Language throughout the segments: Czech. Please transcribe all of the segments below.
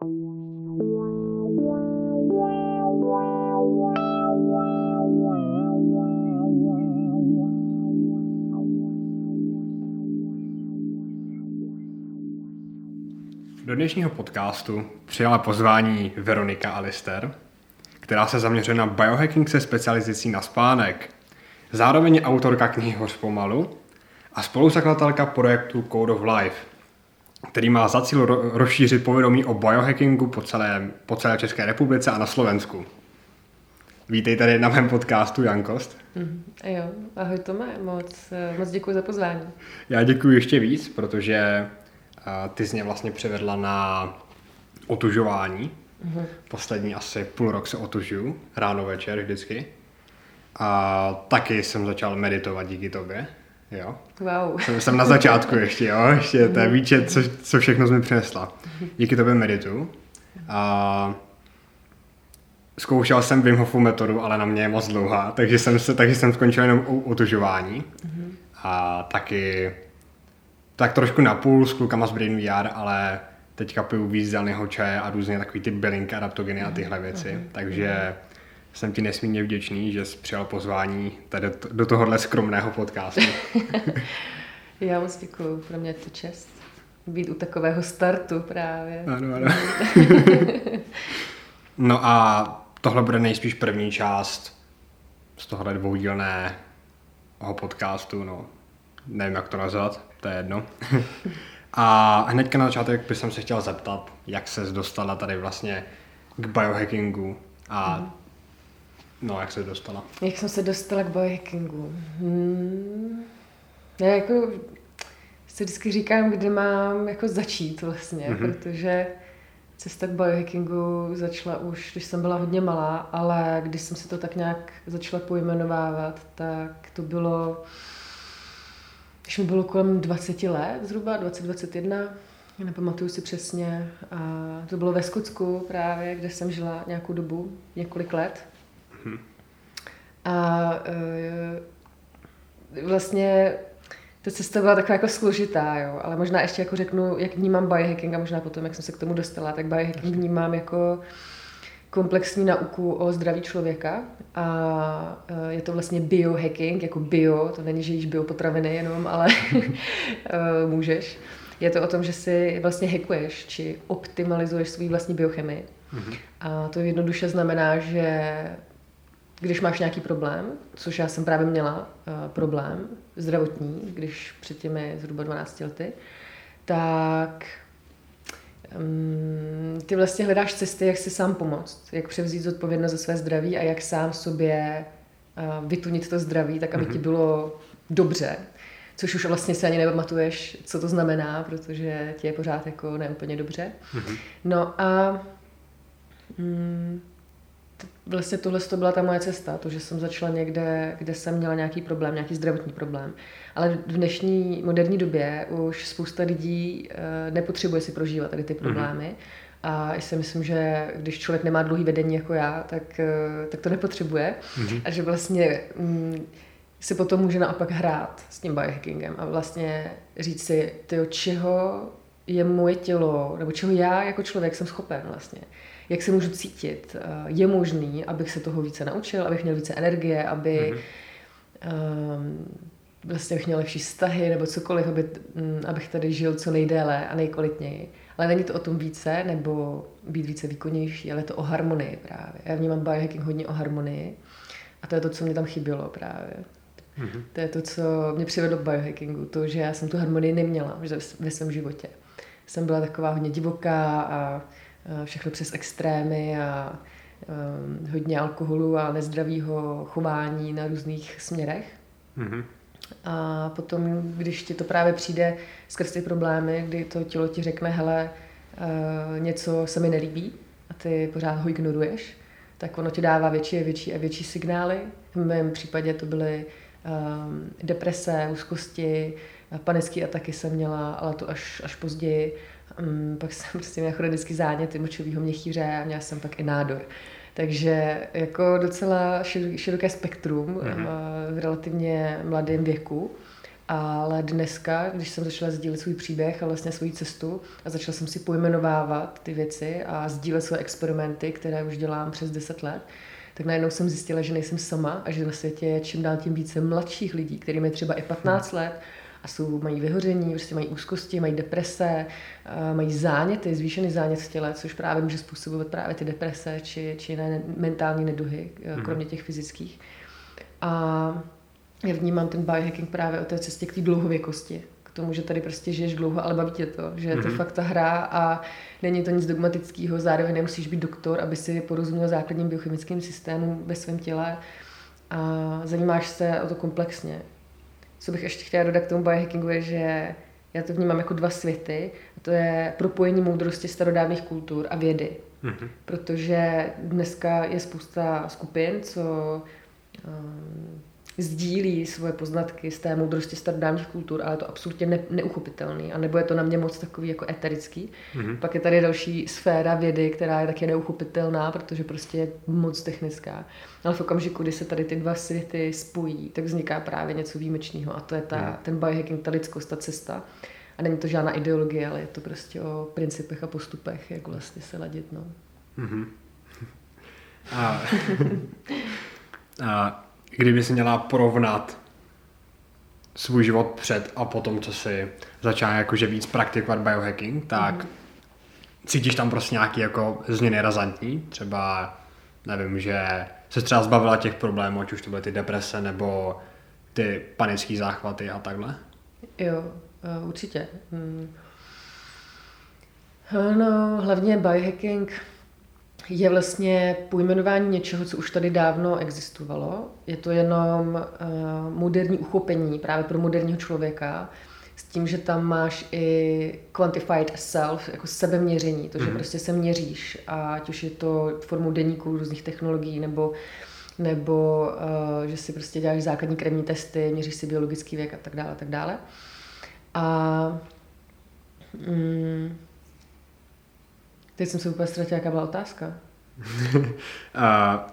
Do dnešního podcastu přijala pozvání Veronika Alister, která se zaměřuje na biohacking se specializací na spánek. Zároveň je autorka knihy Hoř pomalu a spoluzakladatelka projektu Code of Life, který má za cíl ro- rozšířit povědomí o biohackingu po celé, po celé České republice a na Slovensku. Vítej tady na mém podcastu, Jankost. Mm, jo, ahoj Tome, moc, moc děkuji za pozvání. Já děkuji ještě víc, protože ty jsi mě vlastně převedla na otužování. Mm-hmm. Poslední asi půl rok se otužuju, ráno večer vždycky. A taky jsem začal meditovat díky tobě. Jo. Wow. Jsem, jsem na začátku ještě, jo, ještě to je mhm. výčet, co, co všechno jsi mi přinesla. Díky tobě meditu. A zkoušel jsem Wim Hofu metodu, ale na mě je moc dlouhá, takže jsem, se, takže jsem skončil jenom u otužování. Mm-hmm. A taky tak trošku napůl s klukama z Brain VR, ale teďka piju víc čaje a různě takový ty bylinky, adaptogeny a tyhle věci. Mm-hmm. Takže jsem ti nesmírně vděčný, že jsi přijal pozvání tady do tohohle skromného podcastu. Já moc děkuju, pro mě je to čest být u takového startu právě. Ano, ano. no a tohle bude nejspíš první část z tohohle dvoudílného podcastu, no. Nevím, jak to nazvat to je jedno. A hnedka na začátek bych se chtěl zeptat, jak se dostala tady vlastně k biohackingu a mm. No, jak se dostala? Jak jsem se dostala k biohackingu? Hmm. Já jako si vždycky říkám, kde mám jako začít vlastně, mm-hmm. protože cesta k biohackingu začala už, když jsem byla hodně malá, ale když jsem si to tak nějak začala pojmenovávat, tak to bylo když mi bylo kolem 20 let, zhruba 20-21, nepamatuju si přesně, a to bylo ve Skotsku právě, kde jsem žila nějakou dobu, několik let. Hmm. A e, vlastně ta cesta byla taková jako složitá, jo, ale možná ještě jako řeknu, jak vnímám biohacking a možná potom, jak jsem se k tomu dostala, tak biohacking vnímám jako komplexní nauku o zdraví člověka a e, je to vlastně biohacking, jako bio, to není, že jíš biopotraviny jenom, ale e, můžeš. Je to o tom, že si vlastně hackuješ, či optimalizuješ svůj vlastní biochemii. Mm-hmm. A to jednoduše znamená, že když máš nějaký problém, což já jsem právě měla uh, problém zdravotní, když před těmi zhruba 12 lety, tak um, ty vlastně hledáš cesty, jak si sám pomoct, jak převzít zodpovědnost za své zdraví a jak sám sobě uh, vytunit to zdraví, tak aby mm-hmm. ti mhm. bylo dobře. Což už vlastně se ani nepamatuješ, co to znamená, protože ti je pořád jako neúplně dobře. Mm-hmm. No a um, vlastně tohle to byla ta moje cesta, to, že jsem začala někde, kde jsem měla nějaký problém, nějaký zdravotní problém. Ale v dnešní moderní době už spousta lidí uh, nepotřebuje si prožívat tady ty mhm. problémy. Mm-hmm. A já si myslím, že když člověk nemá dlouhý vedení jako já, tak, uh, tak to nepotřebuje. Mm-hmm. A že vlastně um, si potom může naopak hrát s tím biohackingem a vlastně říct si, tyjo, čeho je moje tělo, nebo čeho já jako člověk jsem schopen vlastně jak se můžu cítit. Eh, je možný, abych se toho více naučil, abych měl více energie, aby mm-hmm. um, vlastně bych měl lepší vztahy nebo cokoliv, aby, um, abych tady žil co nejdéle a nejkvalitněji. Ale není to o tom více, nebo být více výkonnější, ale je to o harmonii právě. Já vnímám biohacking hodně o harmonii a to je to, co mě tam chybělo právě. Mm-hmm. To je to, co mě přivedlo k biohackingu, to, že já jsem tu harmonii neměla ve svém životě. Jsem byla taková hodně divoká a všechno přes extrémy a um, hodně alkoholu a nezdravého chování na různých směrech. Mm-hmm. A potom, když ti to právě přijde skrz ty problémy, kdy to tělo ti řekne, hele, uh, něco se mi nelíbí a ty pořád ho ignoruješ, tak ono ti dává větší a větší a větší signály. V mém případě to byly um, deprese, úzkosti, panické ataky jsem měla, ale to až, až později. Um, pak jsem prostě měla chronický zánět močového měchýře a měla jsem pak i nádor. Takže jako docela široké spektrum mm-hmm. v relativně mladém věku. Ale dneska, když jsem začala sdílet svůj příběh a vlastně svou cestu a začala jsem si pojmenovávat ty věci a sdílet své experimenty, které už dělám přes 10 let, tak najednou jsem zjistila, že nejsem sama a že na světě je čím dál tím více mladších lidí, kterým je třeba i 15 let a jsou, mají vyhoření, prostě mají úzkosti, mají deprese, mají záněty, zvýšený zánět v těle, což právě může způsobovat právě ty deprese či, či jiné mentální neduhy, mm-hmm. kromě těch fyzických. A já vnímám ten biohacking právě o té cestě k té dlouhověkosti, k tomu, že tady prostě žiješ dlouho, ale baví tě to, že je to mm-hmm. fakt ta hra a není to nic dogmatického, zároveň nemusíš být doktor, aby si porozuměl základním biochemickým systémům ve svém těle a zajímáš se o to komplexně. Co bych ještě chtěla dodat k tomu biohackingu je, že já to vnímám jako dva světy. A to je propojení moudrosti starodávných kultur a vědy. Mm-hmm. Protože dneska je spousta skupin, co um, sdílí svoje poznatky z té moudrosti starodávných kultur, ale je to absolutně ne, neuchopitelný. A nebo je to na mě moc takový jako eterický. Mm-hmm. Pak je tady další sféra vědy, která je taky neuchopitelná, protože prostě je moc technická. Ale v okamžiku, kdy se tady ty dva světy spojí, tak vzniká právě něco výjimečného. A to je ta, mm. ten biohacking, ta lidskost, ta cesta. A není to žádná ideologie, ale je to prostě o principech a postupech, jak vlastně se ladit. No. Mm-hmm. A, a kdyby si měla porovnat svůj život před a potom, co si začala jakože víc praktikovat biohacking, tak mm-hmm. cítíš tam prostě nějaký jako změny razantní? Třeba, nevím, že se třeba zbavila těch problémů, ať už to byly ty deprese nebo ty panické záchvaty a takhle? Jo, eh, určitě. Hmm. No, hlavně biohacking je vlastně pojmenování něčeho, co už tady dávno existovalo. Je to jenom uh, moderní uchopení právě pro moderního člověka, s tím, že tam máš i quantified self, jako sebeměření, to, že mm-hmm. prostě se měříš, ať už je to formou deníků, různých technologií, nebo, nebo uh, že si prostě děláš základní krevní testy, měříš si biologický věk a tak dále, a tak dále. A mm, Teď jsem se úplně ztratila, jaká byla otázka. a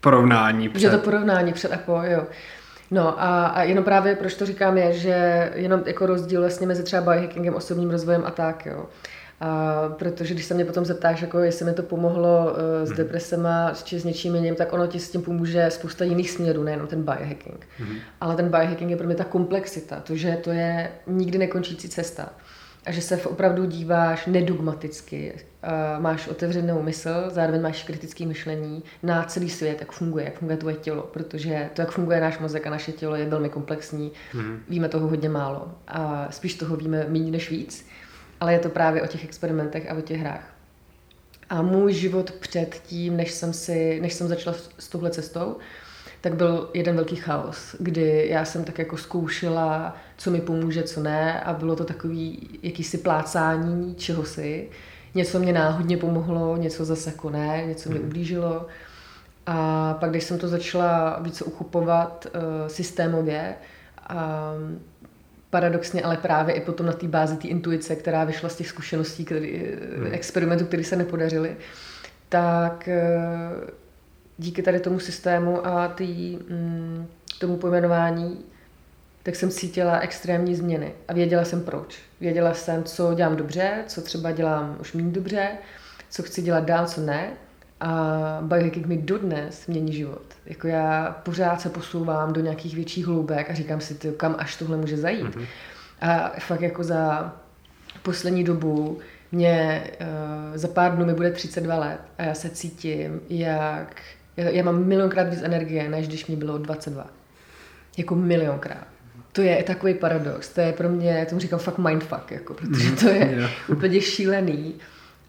porovnání před. Že to porovnání před a po, jo. No a, a jenom právě proč to říkám je, že jenom jako rozdíl vlastně mezi třeba biohackingem, osobním rozvojem a tak, jo. A protože když se mě potom zeptáš, jako jestli mi to pomohlo uh, s mm. depresema či s něčím jiným, tak ono ti s tím pomůže spousta jiných směrů, nejenom ten biohacking. Mm. Ale ten biohacking je pro mě ta komplexita, to, že to je nikdy nekončící cesta a že se opravdu díváš nedogmaticky, máš otevřenou mysl, zároveň máš kritické myšlení na celý svět, jak funguje, jak funguje tvoje tělo, protože to, jak funguje náš mozek a naše tělo, je velmi komplexní. Mm. Víme toho hodně málo a spíš toho víme méně než víc, ale je to právě o těch experimentech a o těch hrách. A můj život před tím, než jsem, si, než jsem začala s touhle cestou, tak byl jeden velký chaos, kdy já jsem tak jako zkoušela, co mi pomůže, co ne a bylo to takový jakýsi plácání čehosi. Něco mě náhodně pomohlo, něco zase jako ne, něco mě hmm. ublížilo. A pak, když jsem to začala více uchopovat uh, systémově, um, paradoxně, ale právě i potom na té bázi té intuice, která vyšla z těch zkušeností, který, hmm. experimentů, které se nepodařily, tak uh, díky tady tomu systému a tý, mm, tomu pojmenování, tak jsem cítila extrémní změny a věděla jsem proč. Věděla jsem, co dělám dobře, co třeba dělám už méně dobře, co chci dělat dál, co ne. A biohacking mi dodnes mění život. Jako já pořád se posouvám do nějakých větších hloubek a říkám si, ty, kam až tohle může zajít. Mm-hmm. A fakt jako za poslední dobu mě uh, za pár dnů mi bude 32 let a já se cítím, jak já, já mám milionkrát víc energie, než když mi bylo 22. Jako milionkrát. To je takový paradox. To je pro mě, tomu říkám fakt mindfuck, jako, protože to je yeah. úplně šílený.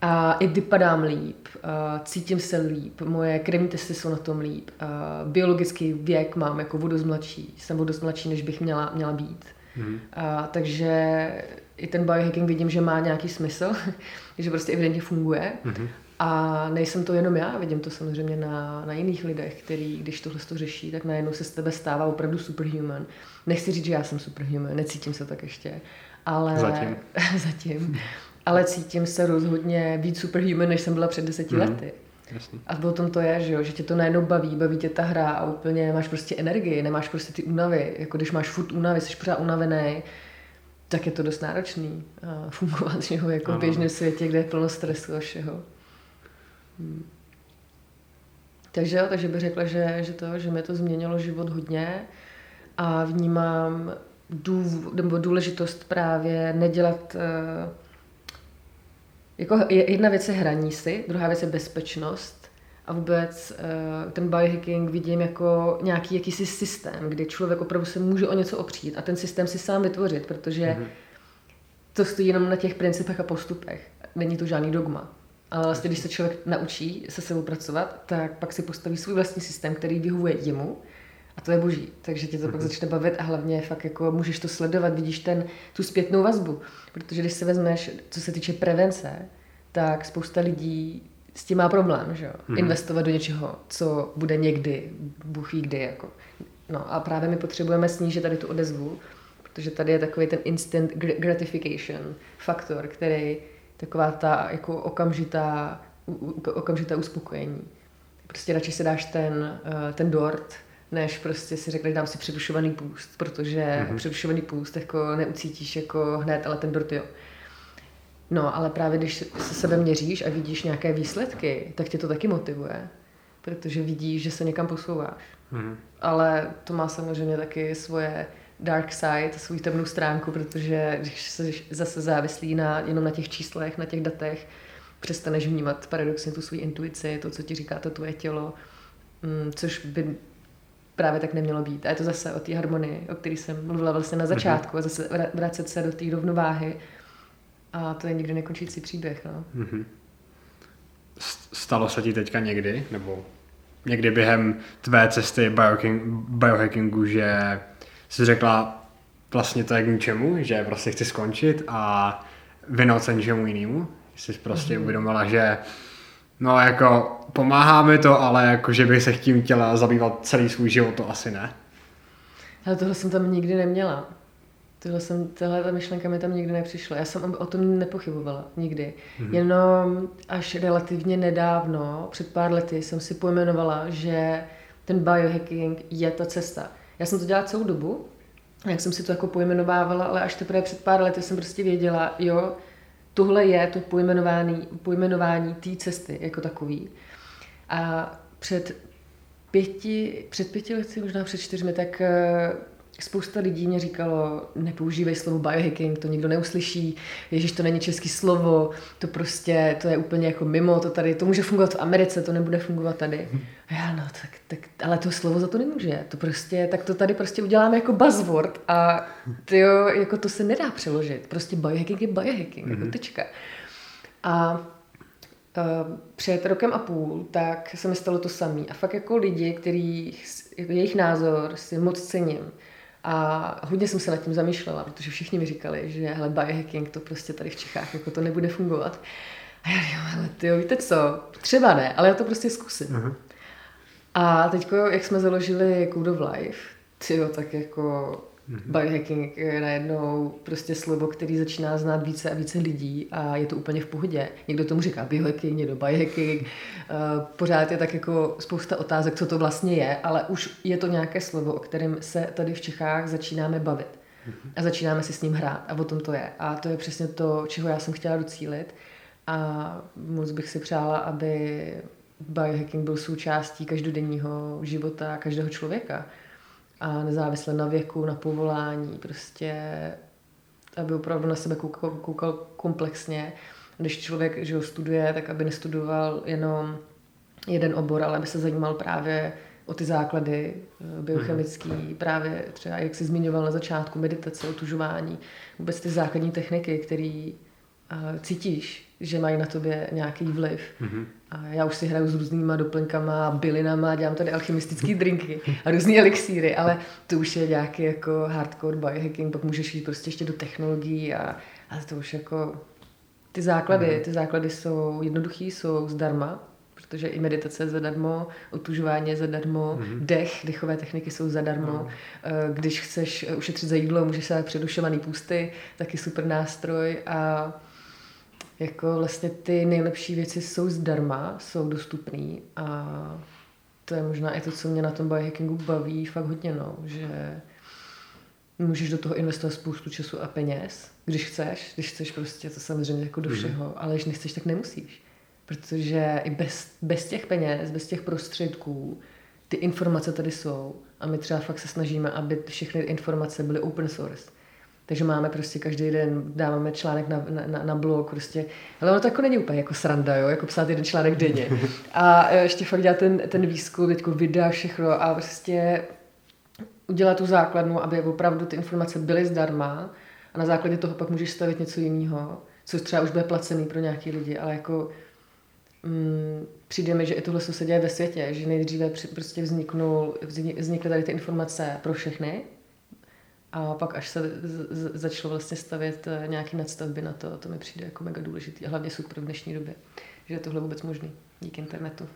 A i vypadám líp, a cítím se líp, moje krevní testy jsou na tom líp, a biologický věk mám jako vodost mladší, jsem vodost mladší, než bych měla, měla být. Mm. A, takže i ten biohacking vidím, že má nějaký smysl, že prostě evidentně funguje. Mm-hmm. A nejsem to jenom já, vidím to samozřejmě na, na jiných lidech, který, když tohle to řeší, tak najednou se z tebe stává opravdu superhuman. Nechci říct, že já jsem superhuman, necítím se tak ještě. Ale, zatím. zatím. Ale cítím se rozhodně víc superhuman, než jsem byla před deseti mm. lety. Jasný. A o tom to je, že, jo? že tě to najednou baví, baví tě ta hra a úplně máš prostě energii, nemáš prostě ty únavy. Jako když máš furt únavy, jsi pořád unavený, tak je to dost náročný uh, fungovat že jo? jako v běžném světě, kde je plno stresu a všeho. Hmm. Takže jo, takže bych řekla, že, že to, že mi to změnilo život hodně a vnímám dův, nebo důležitost právě nedělat uh, jako jedna věc je hraní si, druhá věc je bezpečnost a vůbec uh, ten biohacking vidím jako nějaký jakýsi systém, kdy člověk opravdu se může o něco opřít a ten systém si sám vytvořit, protože mm-hmm. to stojí jenom na těch principech a postupech. Není to žádný dogma. Ale vlastně, když se člověk naučí se sebou pracovat, tak pak si postaví svůj vlastní systém, který vyhovuje jemu a to je boží. Takže tě to pak mhm. začne bavit a hlavně fakt jako můžeš to sledovat, vidíš ten, tu zpětnou vazbu. Protože když se vezmeš, co se týče prevence, tak spousta lidí s tím má problém, že jo? Mm-hmm. Investovat do něčeho, co bude někdy, Bůh ví kdy, jako. No a právě my potřebujeme snížit tady tu odezvu, protože tady je takový ten instant gratification faktor, který taková ta jako okamžitá, okamžitá uspokojení. Prostě radši si dáš ten, eh, ten dort, než prostě si řekli, dám si přerušovaný půst, protože mm-hmm. přerušovaný půst jako neucítíš jako hned, ale ten dort jo. No, ale právě když se sebe měříš a vidíš nějaké výsledky, tak tě to taky motivuje, protože vidíš, že se někam posouváš. Mm-hmm. Ale to má samozřejmě taky svoje dark side, svou temnou stránku, protože když se zase závislí na, jenom na těch číslech, na těch datech, přestaneš vnímat paradoxně tu svou intuici, to, co ti říká to tvoje tělo, mm, což by právě tak nemělo být. A je to zase o té harmonii, o které jsem mluvila vlastně na mhm. začátku, mm-hmm. a zase vracet se do té rovnováhy. A to je nikdy nekončící příběh. No. Mm-hmm. Stalo se ti teďka někdy, nebo někdy během tvé cesty biohacking, biohackingu, že jsi řekla, vlastně to je k ničemu, že prostě chci skončit a vynout se něčemu jinému? Jsi prostě mm-hmm. uvědomila, že no jako pomáhá mi to, ale jako že bych se tím chtěla zabývat celý svůj život, to asi ne. Ale tohle jsem tam nikdy neměla. Tohle, jsem, tohle ta myšlenka mi tam nikdy nepřišla. Já jsem o tom nepochybovala, nikdy. Mm-hmm. Jenom až relativně nedávno, před pár lety, jsem si pojmenovala, že ten biohacking je ta cesta. Já jsem to dělala celou dobu, jak jsem si to jako pojmenovávala, ale až teprve před pár lety jsem prostě věděla, jo, tohle je to pojmenování, pojmenování té cesty jako takový. A před pěti, před pěti lety, možná před čtyřmi, tak eh, Spousta lidí mě říkalo, nepoužívej slovo biohacking, to nikdo neuslyší, ježiš, to není český slovo, to prostě, to je úplně jako mimo, to tady, to může fungovat v Americe, to nebude fungovat tady. A já, no, tak, tak ale to slovo za to nemůže, to prostě, tak to tady prostě uděláme jako buzzword a to, jako to se nedá přeložit, prostě biohacking je biohacking, mm-hmm. jako mhm. tečka. A Uh, před rokem a půl, tak se mi stalo to samé. A fakt jako lidi, který, jako jejich názor si moc cením, a hodně jsem se nad tím zamýšlela, protože všichni mi říkali, že hele, biohacking to prostě tady v Čechách jako to nebude fungovat. A já říkám, ale ty víte co, třeba ne, ale já to prostě zkusím. Uh-huh. A teď, jak jsme založili Code of Life, tyjo, tak jako Mm-hmm. Biohacking je najednou prostě slovo, který začíná znát více a více lidí a je to úplně v pohodě. Někdo tomu říká biohacking, někdo biohacking. Uh, pořád je tak jako spousta otázek, co to vlastně je, ale už je to nějaké slovo, o kterém se tady v Čechách začínáme bavit. Mm-hmm. A začínáme si s ním hrát a o tom to je. A to je přesně to, čeho já jsem chtěla docílit. A moc bych si přála, aby biohacking byl součástí každodenního života každého člověka a nezávisle na věku, na povolání, prostě aby opravdu na sebe koukal, koukal komplexně. Když člověk že ho studuje, tak aby nestudoval jenom jeden obor, ale aby se zajímal právě o ty základy eh, biochemický, mm. právě třeba, jak jsi zmiňoval na začátku, meditace, otužování, vůbec ty základní techniky, které uh, cítíš, že mají na tobě nějaký vliv. Mm-hmm. A já už si hraju s různýma doplňkama, bylinama, dělám tady alchymistické drinky a různé elixíry, ale to už je nějaký jako hardcore biohacking, pak můžeš jít prostě ještě do technologií a, a to už jako ty základy, mm-hmm. ty základy jsou jednoduchý, jsou zdarma, protože i meditace je zadarmo, otužování je zadarmo, mm-hmm. dech, dechové techniky jsou zadarmo. Mm-hmm. Když chceš ušetřit za jídlo, můžeš se předušovaný půsty, taky super nástroj a jako vlastně ty nejlepší věci jsou zdarma, jsou dostupné a to je možná i to, co mě na tom biohackingu baví fakt hodně, no, že můžeš do toho investovat spoustu času a peněz, když chceš, když chceš prostě to samozřejmě jako do mhm. všeho, mm. ale když nechceš, tak nemusíš. Protože i bez, bez těch peněz, bez těch prostředků, ty informace tady jsou a my třeba fakt se snažíme, aby všechny informace byly open source. Takže máme prostě každý den, dáváme článek na, na, na blog, prostě, ale ono to jako není úplně jako sranda, jo, jako psát jeden článek denně. A e, ještě fakt dělat ten, ten výzkum, teďko videa, všechno a prostě udělat tu základnu, aby opravdu ty informace byly zdarma. A na základě toho pak můžeš stavit něco jiného, což třeba už bude placený pro nějaký lidi, ale jako mm, přijde mi, že i tohle se děje ve světě, že nejdříve prostě vzniknul, vznikly tady ty informace pro všechny, a pak až se začalo vlastně stavět eh, nějaký nadstavby na to, to mi přijde jako mega důležitý a hlavně super v dnešní době, že je tohle vůbec možný díky internetu.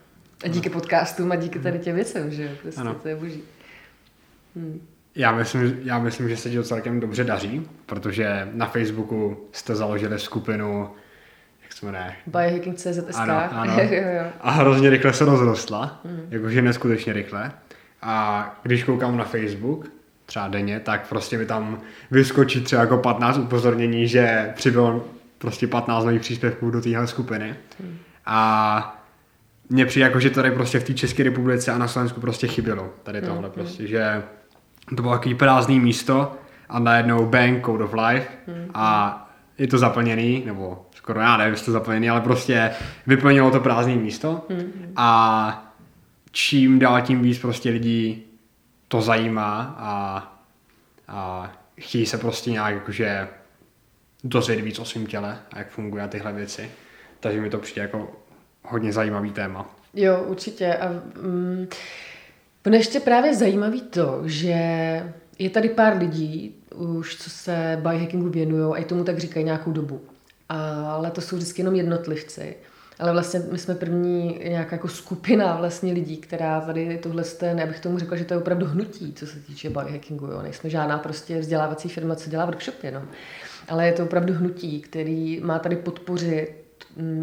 A díky podcastům a díky tady těm věcem, že jo, prostě ano. to je boží. Hmm. Já myslím, já myslím, že se ti to celkem dobře daří, protože na Facebooku jste založili skupinu, jak se jmenuje? Biohacking.cz ano, ano. A hrozně rychle se rozrostla, hmm. jakože neskutečně rychle. A když koukám na Facebook, třeba denně, tak prostě mi tam vyskočí třeba jako 15 upozornění, že přibylo prostě 15 nových příspěvků do téhle skupiny. Hmm. A mně přijde jako, že tady prostě v té České republice a na Slovensku prostě chybělo tady tohle hmm. prostě, že to bylo takový prázdný místo a najednou bang, Code of Life hmm. a je to zaplněný, nebo skoro já nevím, jestli to zaplněný, ale prostě vyplnilo to prázdné místo hmm. a čím dál tím víc prostě lidí to zajímá a, a chtějí se prostě nějak jakože dozvědět víc o svém těle a jak fungují tyhle věci. Takže mi to přijde jako hodně zajímavý téma. Jo, určitě. A mm, ještě právě zajímavý to, že je tady pár lidí, už co se biohackingu věnují a i tomu tak říkají nějakou dobu. Ale to jsou vždycky jenom jednotlivci. Ale vlastně my jsme první nějaká jako skupina vlastně lidí, která tady tohle ten, já bych tomu řekla, že to je opravdu hnutí, co se týče biohackingu. Jo. Nejsme žádná prostě vzdělávací firma, co dělá workshop jenom. Ale je to opravdu hnutí, který má tady podpořit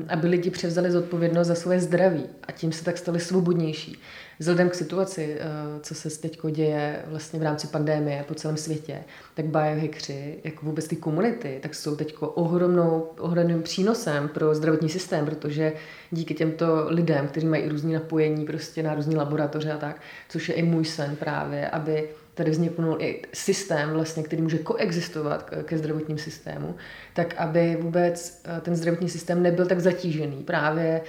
aby lidi převzali zodpovědnost za své zdraví a tím se tak stali svobodnější. Vzhledem k situaci, eh, co se teď děje vlastně v rámci pandémie po celém světě, tak biohackři, jako vůbec ty komunity, tak jsou teď ohromnou, ohromným přínosem pro zdravotní systém, protože díky těmto lidem, kteří mají různé napojení prostě na různé laboratoře a tak, což je i můj sen právě, aby tady vzniknul i systém, vlastně, který může koexistovat ke zdravotním systému, tak aby vůbec eh, ten zdravotní systém nebyl tak zatížený právě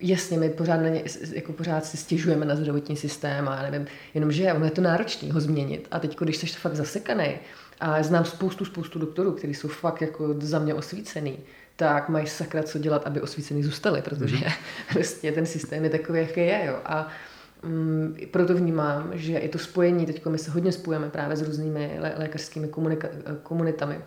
jasně, my pořád, na ně, jako pořád si stěžujeme na zdravotní systém a nevím, jenomže ono je to náročné ho změnit. A teď, když jsi fakt zasekaný, a znám spoustu, spoustu doktorů, kteří jsou fakt jako za mě osvícený, tak mají sakra co dělat, aby osvícený zůstali, protože mm-hmm. prostě ten systém je takový, jaký je. Jo. A mm, proto vnímám, že i to spojení, teď my se hodně spojíme právě s různými lé- lékařskými komunika- komunitami,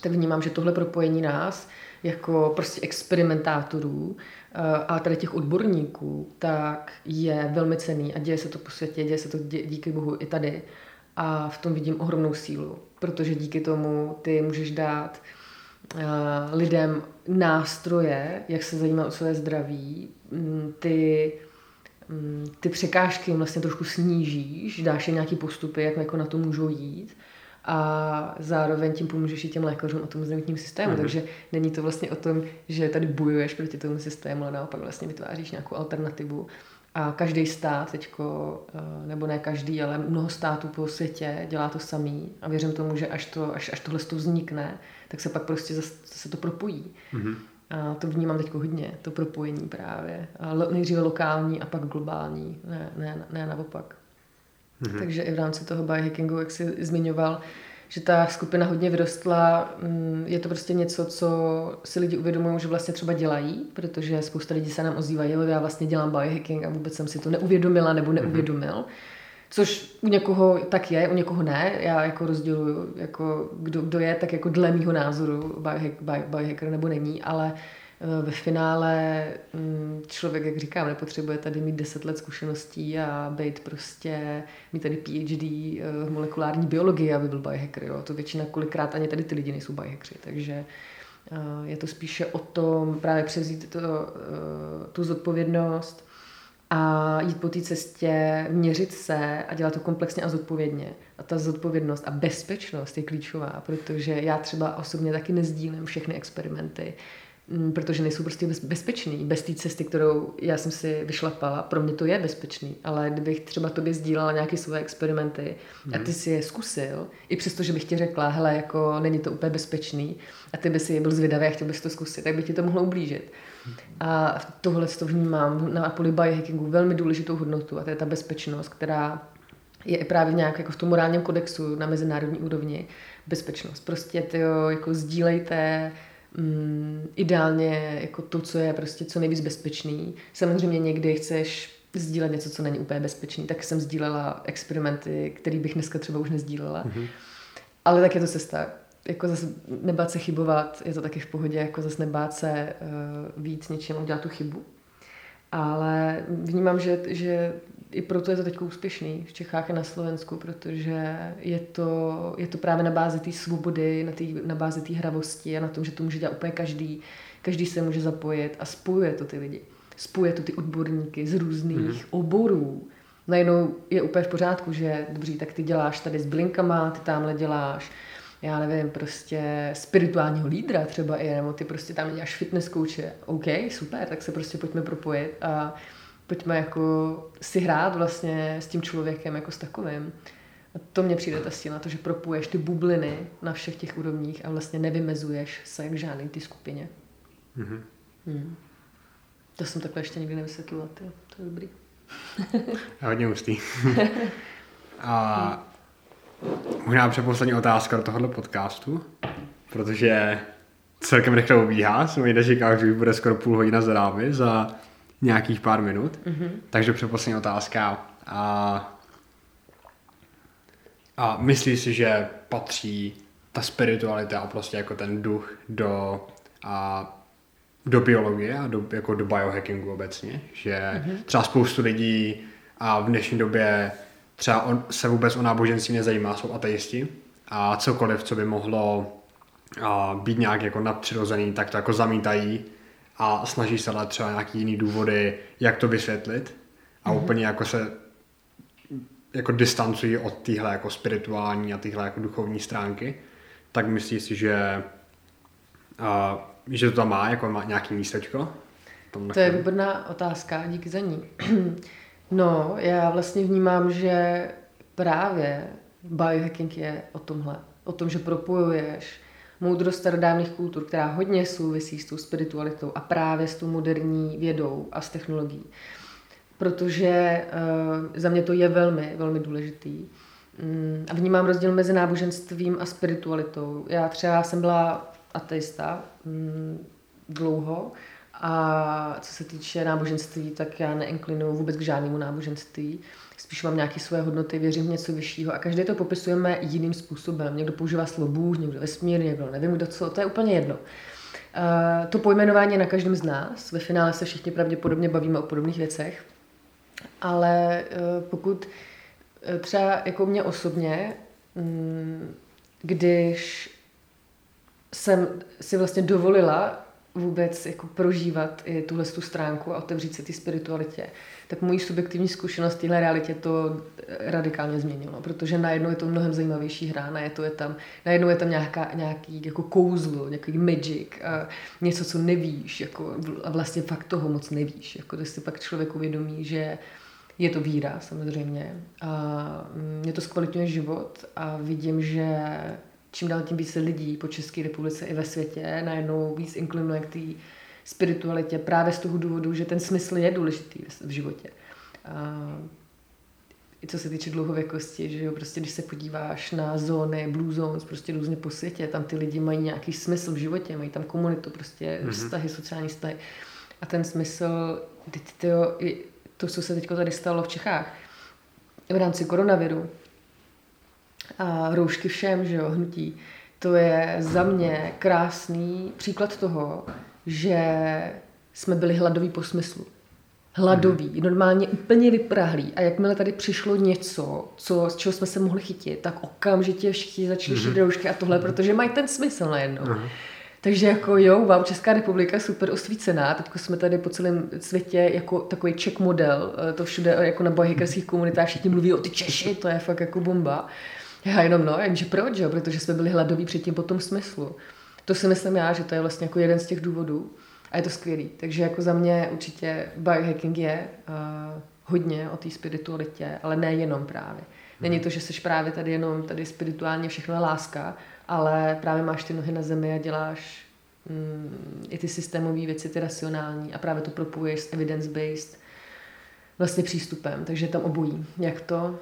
tak vnímám, že tohle propojení nás jako prostě experimentátorů eh, a tady těch odborníků, tak je velmi cený a děje se to po světě, děje se to díky bohu i tady. A v tom vidím ohromnou sílu, protože díky tomu ty můžeš dát eh, lidem nástroje, jak se zajímat o své zdraví, mm, ty, ty překážky jim vlastně trošku snížíš, dáš jim nějaký postupy, jak jako na to můžou jít a zároveň tím pomůžeš i těm lékařům a tomu zdravotním systému. Mm-hmm. Takže není to vlastně o tom, že tady bojuješ proti tomu systému, ale naopak vlastně vytváříš nějakou alternativu. A každý stát teďko, eh, nebo ne každý, ale mnoho států po světě dělá to samý a věřím tomu, že až, to, až, až tohle to vznikne, tak se pak prostě zase, zase to propojí. Mm-hmm. A to vnímám teď hodně, to propojení právě. A nejdříve lokální a pak globální, ne, ne, ne naopak. Mm-hmm. Takže i v rámci toho biohackingu, jak jsi zmiňoval, že ta skupina hodně vyrostla. Mm, je to prostě něco, co si lidi uvědomují, že vlastně třeba dělají, protože spousta lidí se nám ozývají, jo, já vlastně dělám biohacking a vůbec jsem si to neuvědomila nebo mhm. neuvědomil. Mm-hmm. Což u někoho tak je, u někoho ne. Já jako rozděluju, jako kdo, kdo je, tak jako dle mýho názoru biohack, biohacker nebo není, ale Eh, ve finále mm, člověk, jak říkám, nepotřebuje tady mít 10 let zkušeností a být prostě, mít tady PhD eh, v molekulární biologii, aby byl biohacker. Jo. To většina kolikrát ani tady ty lidi nejsou biohackeri, takže Je to spíše o tom právě převzít to, tu zodpovědnost a jít po té cestě, měřit se a dělat to komplexně a zodpovědně. A ta zodpovědnost a bezpečnost je klíčová, protože já třeba osobně taky nezdílím všechny experimenty, protože nejsou prostě bezpečný. Bez té cesty, kterou já jsem si vyšlapala, pro mě to je bezpečný, ale kdybych třeba tobě sdílala nějaké svoje experimenty a ty mhm. si je zkusil, i přesto, že bych ti řekla, hele, jako není to úplně bezpečný a ty by si byl zvědavý a chtěl bys to zkusit, tak by ti to mohlo ublížit. A tohle to vnímám na polybiohackingu velmi důležitou hodnotu a to je ta bezpečnost, která je i právě nějak jako v tom morálním kodexu na mezinárodní úrovni bezpečnost. Prostě ty jako sdílejte mm, ideálně jako to, co je prostě co nejvíc bezpečný. Samozřejmě někdy chceš sdílet něco, co není úplně bezpečný, tak jsem sdílela experimenty, které bych dneska třeba už nezdílela. Mm-hmm. Ale tak je to cesta jako zase nebát se chybovat, je to taky v pohodě, jako zase nebát se uh, víc něčem udělat tu chybu. Ale vnímám, že, že i proto je to teď úspěšný v Čechách a na Slovensku, protože je to, je to právě na bázi té svobody, na, tý, na bázi té hravosti a na tom, že to může dělat úplně každý. Každý se může zapojit a spojuje to ty lidi. Spojuje to ty odborníky z různých mm. oborů. Najednou je úplně v pořádku, že dobří, tak ty děláš tady s blinkama, ty tamhle děláš já nevím, prostě spirituálního lídra třeba i, nebo ty prostě tam děláš fitness kouče. OK, super, tak se prostě pojďme propojit a pojďme jako si hrát vlastně s tím člověkem jako s takovým. A to mně přijde ta síla, to, že propuješ ty bubliny na všech těch úrovních a vlastně nevymezuješ se k žádný ty skupině. Mm-hmm. Hmm. To jsem takhle ještě nikdy nevysvětlila, to, to je dobrý. a hodně hustý. a Možná předposlední otázka do tohohle podcastu, protože celkem rychle ubíhá. Jsem mi neříkal, že už bude skoro půl hodina za námi, za nějakých pár minut. Mm-hmm. Takže předposlední otázka. A, a myslíš si, že patří ta spiritualita a prostě jako ten duch do, a, do biologie a do, jako do biohackingu obecně? Že mm-hmm. třeba spoustu lidí a v dnešní době třeba on se vůbec o náboženství nezajímá, jsou ateisti a cokoliv, co by mohlo a, být nějak jako nadpřirozený, tak to jako zamítají a snaží se ale třeba nějaký jiný důvody, jak to vysvětlit a mm-hmm. úplně jako se jako distancují od téhle jako spirituální a téhle jako duchovní stránky, tak myslíš si, že a, že to tam má jako má nějaký místečko? To je výborná otázka, díky za ní. No, já vlastně vnímám, že právě biohacking je o tomhle. O tom, že propojuješ moudrost starodávných kultur, která hodně souvisí s tou spiritualitou a právě s tou moderní vědou a s technologií. Protože uh, za mě to je velmi, velmi důležitý. Um, a vnímám rozdíl mezi náboženstvím a spiritualitou. Já třeba jsem byla ateista um, dlouho a co se týče náboženství, tak já neinklinuju vůbec k žádnému náboženství. Spíš mám nějaké svoje hodnoty, věřím v něco vyššího a každý to popisujeme jiným způsobem. Někdo používá slovo Bůh, někdo vesmír, někdo nevím kdo co, to je úplně jedno. Uh, to pojmenování je na každém z nás. Ve finále se všichni pravděpodobně bavíme o podobných věcech. Ale uh, pokud uh, třeba jako mě osobně, um, když jsem si vlastně dovolila vůbec jako prožívat i tuhle tu stránku a otevřít se ty spiritualitě, tak mojí subjektivní zkušenost téhle realitě to radikálně změnilo, protože najednou je to mnohem zajímavější hra, najednou je tam, najednou je tam nějaká, nějaký jako kouzlo, nějaký magic, a něco, co nevíš, jako, a vlastně fakt toho moc nevíš, jako, když si pak člověk uvědomí, že je to víra samozřejmě. A mě to zkvalitňuje život a vidím, že čím dál tím více lidí po České republice i ve světě najednou víc inklinuje k té spiritualitě právě z toho důvodu, že ten smysl je důležitý v životě. A i co se týče dlouhověkosti, že jo, prostě když se podíváš na zóny, blue zones, prostě různě po světě, tam ty lidi mají nějaký smysl v životě, mají tam komunitu, prostě mm-hmm. vztahy, sociální vztahy. A ten smysl, tyjo, to, co se teď tady stalo v Čechách, v rámci koronaviru, a roušky všem, že jo, hnutí. To je za mě krásný příklad toho, že jsme byli hladoví po smyslu. Hladoví, hmm. normálně úplně vyprahlí. A jakmile tady přišlo něco, co, z čeho jsme se mohli chytit, tak okamžitě všichni začali hmm. šít roušky a tohle, protože mají ten smysl najednou. Hmm. Takže jako jo, vám Česká republika super osvícená, teď jsme tady po celém světě jako takový Czech model, eh, to všude jako na bajhackerských komunitách všichni mluví o ty Češi, to je fakt jako bomba. Já jenom no, jenže proč, jo? protože jsme byli hladoví předtím po tom smyslu. To si myslím já, že to je vlastně jako jeden z těch důvodů a je to skvělý. Takže jako za mě určitě biohacking je uh, hodně o té spiritualitě, ale ne jenom právě. Není to, že jsi právě tady jenom tady spirituálně všechno je láska, ale právě máš ty nohy na zemi a děláš mm, i ty systémové věci, ty racionální a právě to propuješ s evidence-based vlastně přístupem. Takže tam obojí. Jak to,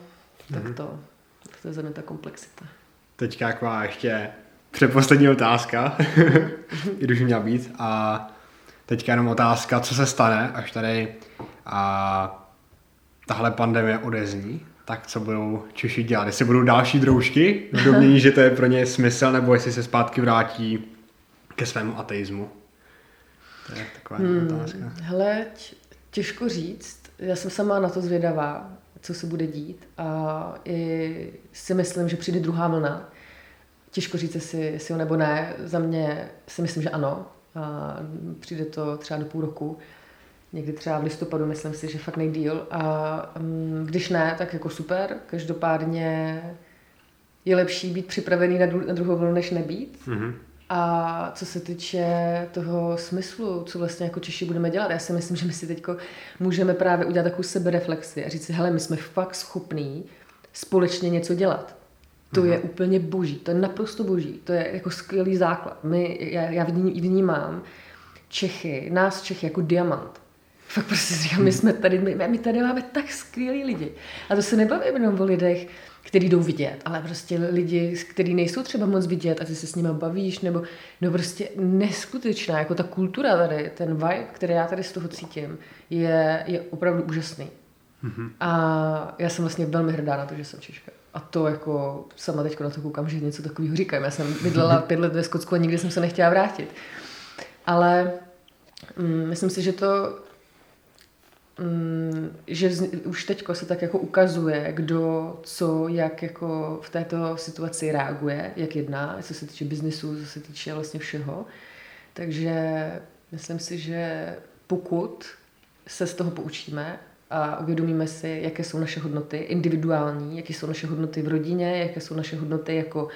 tak mm-hmm. to. To je za mě ta komplexita. Teďka taková ještě předposlední otázka, i když měla být. A teďka jenom otázka, co se stane, až tady a tahle pandemie odezní, tak co budou Češi dělat? Jestli budou další droužky v domění, že to je pro ně smysl, nebo jestli se zpátky vrátí ke svému ateismu? To je taková hmm, otázka. Hele, těžko říct. Já jsem sama na to zvědavá, co se bude dít a i si myslím, že přijde druhá vlna. Těžko říct, jestli, jestli jo nebo ne. Za mě si myslím, že ano. A přijde to třeba do půl roku někdy třeba v listopadu, myslím si, že fakt nejdíl. A um, když ne, tak jako super. Každopádně je lepší být připravený na, dru- na druhou vlnu, než nebýt. Mm-hmm. A co se týče toho smyslu, co vlastně jako Češi budeme dělat, já si myslím, že my si teď můžeme právě udělat takovou sebereflexi a říct si, hele, my jsme fakt schopní společně něco dělat. To mm-hmm. je úplně boží, to je naprosto boží, to je jako skvělý základ. My, já, já vnímám Čechy, nás Čechy jako diamant. Fakt prostě říkám, my jsme tady, my, my tady máme tak skvělí lidi. A to se nebavíme jenom o lidech, který jdou vidět, ale prostě lidi, kteří nejsou třeba moc vidět a ty se s nimi bavíš, nebo no prostě neskutečná, jako ta kultura tady, ten vibe, který já tady z toho cítím, je, je opravdu úžasný. Mm-hmm. A já jsem vlastně velmi hrdá na to, že jsem Češka. A to jako sama teď na to koukám, že něco takového říkám. Já jsem bydlela pět let ve Skotsku a nikdy jsem se nechtěla vrátit. Ale mm, myslím si, že to Mm, že už teď se tak jako ukazuje, kdo co, jak jako v této situaci reaguje, jak jedná, co se týče biznesu, co se týče vlastně všeho. Takže myslím si, že pokud se z toho poučíme a uvědomíme si, jaké jsou naše hodnoty individuální, jaké jsou naše hodnoty v rodině, jaké jsou naše hodnoty jako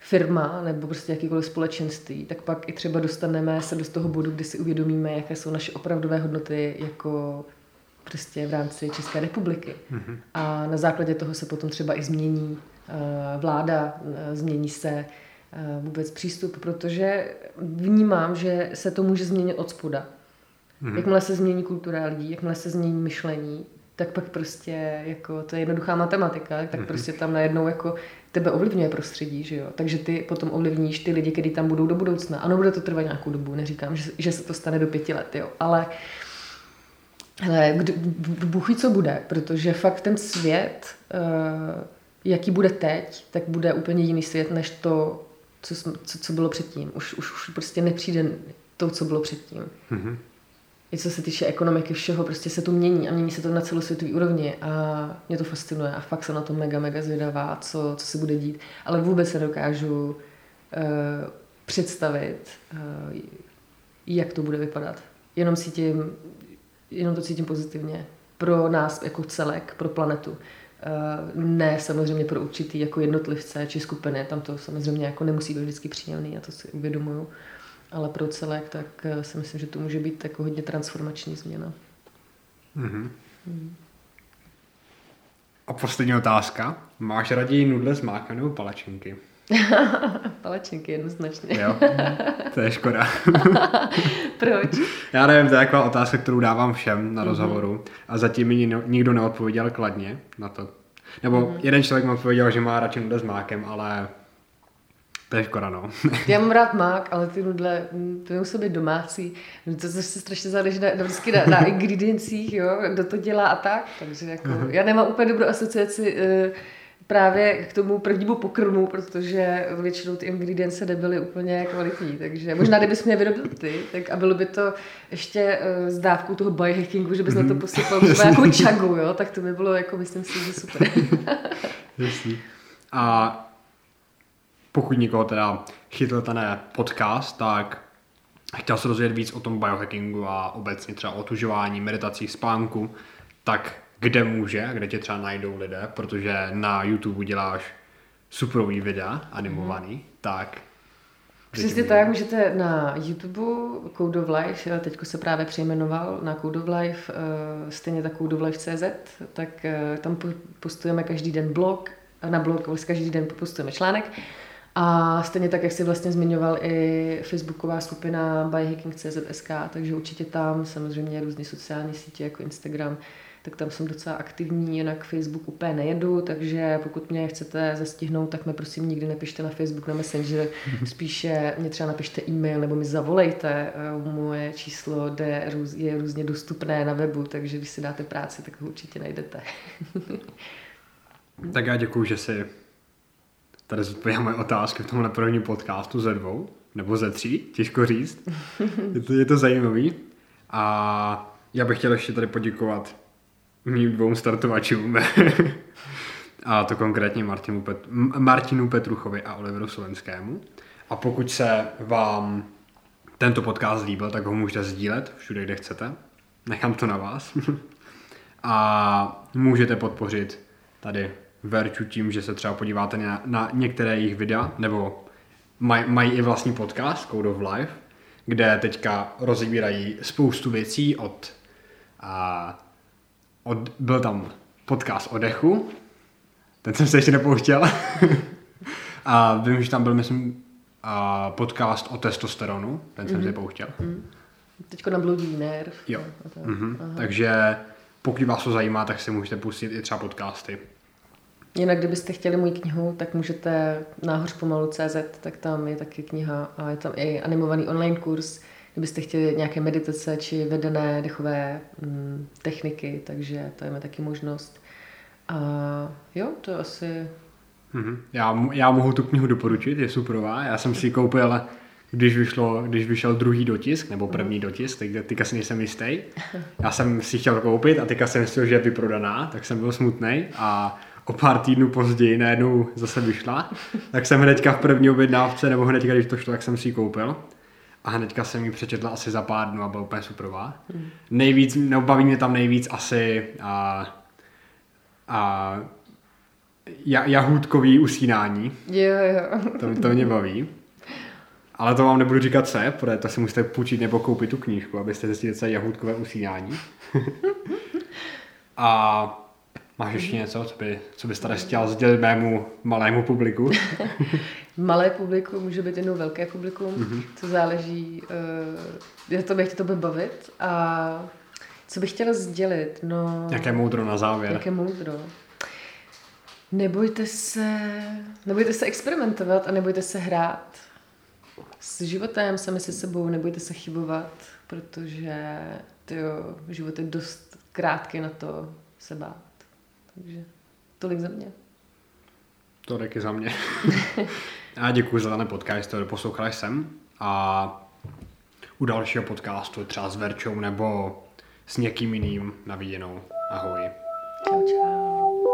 firma nebo prostě jakýkoliv společenství, tak pak i třeba dostaneme se do toho bodu, kdy si uvědomíme, jaké jsou naše opravdové hodnoty jako prostě v rámci České republiky. Mm-hmm. A na základě toho se potom třeba i změní uh, vláda, uh, změní se uh, vůbec přístup, protože vnímám, že se to může změnit od spoda. Mm-hmm. Jakmile se změní kultura lidí, jakmile se změní myšlení, tak pak prostě jako to je jednoduchá matematika, tak mm-hmm. prostě tam najednou jako tebe ovlivňuje prostředí, že jo. Takže ty potom ovlivníš ty lidi, kteří tam budou do budoucna. Ano, bude to trvat nějakou dobu, neříkám, že, že se to stane do pěti let, jo, ale uh, Hele, buchy co bude, protože fakt ten svět, uh, jaký bude teď, tak bude úplně jiný svět, než to, co, co, co bylo předtím. Už, už, už prostě nepřijde to, co bylo předtím. Mm-hmm. I co se týče ekonomiky, všeho, prostě se to mění a mění se to na celosvětové úrovni a mě to fascinuje a fakt jsem na to mega, mega zvědavá, co, co se bude dít. Ale vůbec se dokážu uh, představit, uh, jak to bude vypadat. Jenom si tím jenom to cítím pozitivně. Pro nás jako celek, pro planetu. Eh, ne samozřejmě pro určitý jako jednotlivce či skupiny, tam to samozřejmě jako nemusí být vždycky příjemný, já to si uvědomuju, ale pro celek, tak eh, si myslím, že to může být jako hodně transformační změna. Mm-hmm. Mm. A poslední otázka. Máš raději nudle s mákem nebo palačinky? Palačinky jednoznačně. Jo, to je škoda. Proč? Já nevím, to je taková otázka, kterou dávám všem na mhm. rozhovoru mm-hmm. a zatím mi nikdo neodpověděl kladně na to. Nebo mm-hmm. jeden člověk mi odpověděl, že má radši nudle s mákem, ale to je škoda, no. Já mám rád mák, ale ty nudle, to musí být domácí. To se strašně záleží na, na, vždycky na, na ingrediencích, jo, kdo to dělá a tak. Takže jako, mm-hmm. já nemám úplně dobrou asociaci uh, právě k tomu prvnímu pokrmu, protože většinou ty ingredience nebyly úplně kvalitní, takže možná kdybys mě vyrobil ty, tak a bylo by to ještě uh, s dávkou toho biohackingu, že bys na to mhm. posypal třeba jako čagu, jo, tak to by bylo jako, myslím si, že super. Jasný. A pokud někoho teda chytl ten podcast, tak chtěl se dozvědět víc o tom biohackingu a obecně třeba otužování, meditací, spánku, tak kde může, kde tě třeba najdou lidé, protože na YouTube děláš superový videa animovaný, mm. tak Přesně tak, můžete na YouTube Code of Life, teďko se právě přejmenoval na Code of Life, eh, stejně tak Code of Life CZ, tak eh, tam postujeme každý den blog, na blog každý den postujeme článek a stejně tak, jak jsi vlastně zmiňoval, i facebooková skupina byhacking.cz.sk, takže určitě tam samozřejmě různé sociální sítě jako Instagram, tak tam jsem docela aktivní, jinak Facebook úplně nejedu, takže pokud mě chcete zastihnout, tak mi prosím nikdy nepište na Facebook, na Messenger, spíše mě třeba napište e-mail nebo mi zavolejte, moje číslo je různě dostupné na webu, takže když si dáte práci, tak ho určitě najdete. tak já děkuji, že jsi tady zodpověděl moje otázky v tomhle prvním podcastu ze dvou, nebo ze tří, těžko říct. Je to, je to zajímavý. A já bych chtěl ještě tady poděkovat mým dvou startovačům. a to konkrétně Martinu, Pet- Martinu Petruchovi a Oliveru Slovenskému. A pokud se vám tento podcast líbil, tak ho můžete sdílet všude, kde chcete. Nechám to na vás. a můžete podpořit tady Verču tím, že se třeba podíváte na, na některé jejich videa, nebo maj, mají i vlastní podcast Code of Life, kde teďka rozebírají spoustu věcí od, a, od byl tam podcast o dechu, ten jsem se ještě nepouštěl. a vím, že tam byl, myslím, a podcast o testosteronu, ten jsem mm-hmm. si pouštěl. Mm. Teďko na bludí nerv. Jo. Mm-hmm. Takže pokud vás to zajímá, tak si můžete pustit i třeba podcasty. Jinak, kdybyste chtěli můj knihu, tak můžete náhoř pomalu CZ, tak tam je taky kniha a je tam i animovaný online kurz, kdybyste chtěli nějaké meditace či vedené dechové mm, techniky, takže to je taky možnost. A jo, to asi... Mm-hmm. Já, já mohu tu knihu doporučit, je superová. Já jsem si ji koupil, když, vyšlo, když vyšel druhý dotisk, nebo první mm. dotisk, tak teďka si nejsem jistý. Já jsem si chtěl koupit a teďka jsem myslel, že je vyprodaná, tak jsem byl smutný a o pár týdnů později najednou zase vyšla, tak jsem hnedka v první objednávce, nebo hnedka, když to šlo, tak jsem si ji koupil. A hnedka jsem ji přečetla asi za pár dnů a byla úplně superová. Hmm. Nejvíc, no baví mě tam nejvíc asi a, a jahůdkový usínání. Jo, jo. To, to mě baví. Ale to vám nebudu říkat je, protože to si musíte půjčit nebo koupit tu knížku, abyste zjistili, co je jahůdkové usínání. a Máš ještě něco, co, by, co bys tady chtěl sdělit mému malému publiku? Malé publikum může být jenom velké publikum, mm-hmm. co záleží, uh, to bych to bude bavit. A co bych chtěla sdělit? No, jaké moudro na závěr? Jaké moudro? Nebojte se, nebojte se experimentovat a nebojte se hrát s životem, sami se sebou, nebojte se chybovat, protože tyjo, život je dost krátký na to se bát. Takže tolik za mě. To i za mě. a děkuji za ten podcast, který poslouchal jsem. A u dalšího podcastu třeba s Verčou nebo s někým jiným na viděnou. Ahoj. Čau, čau.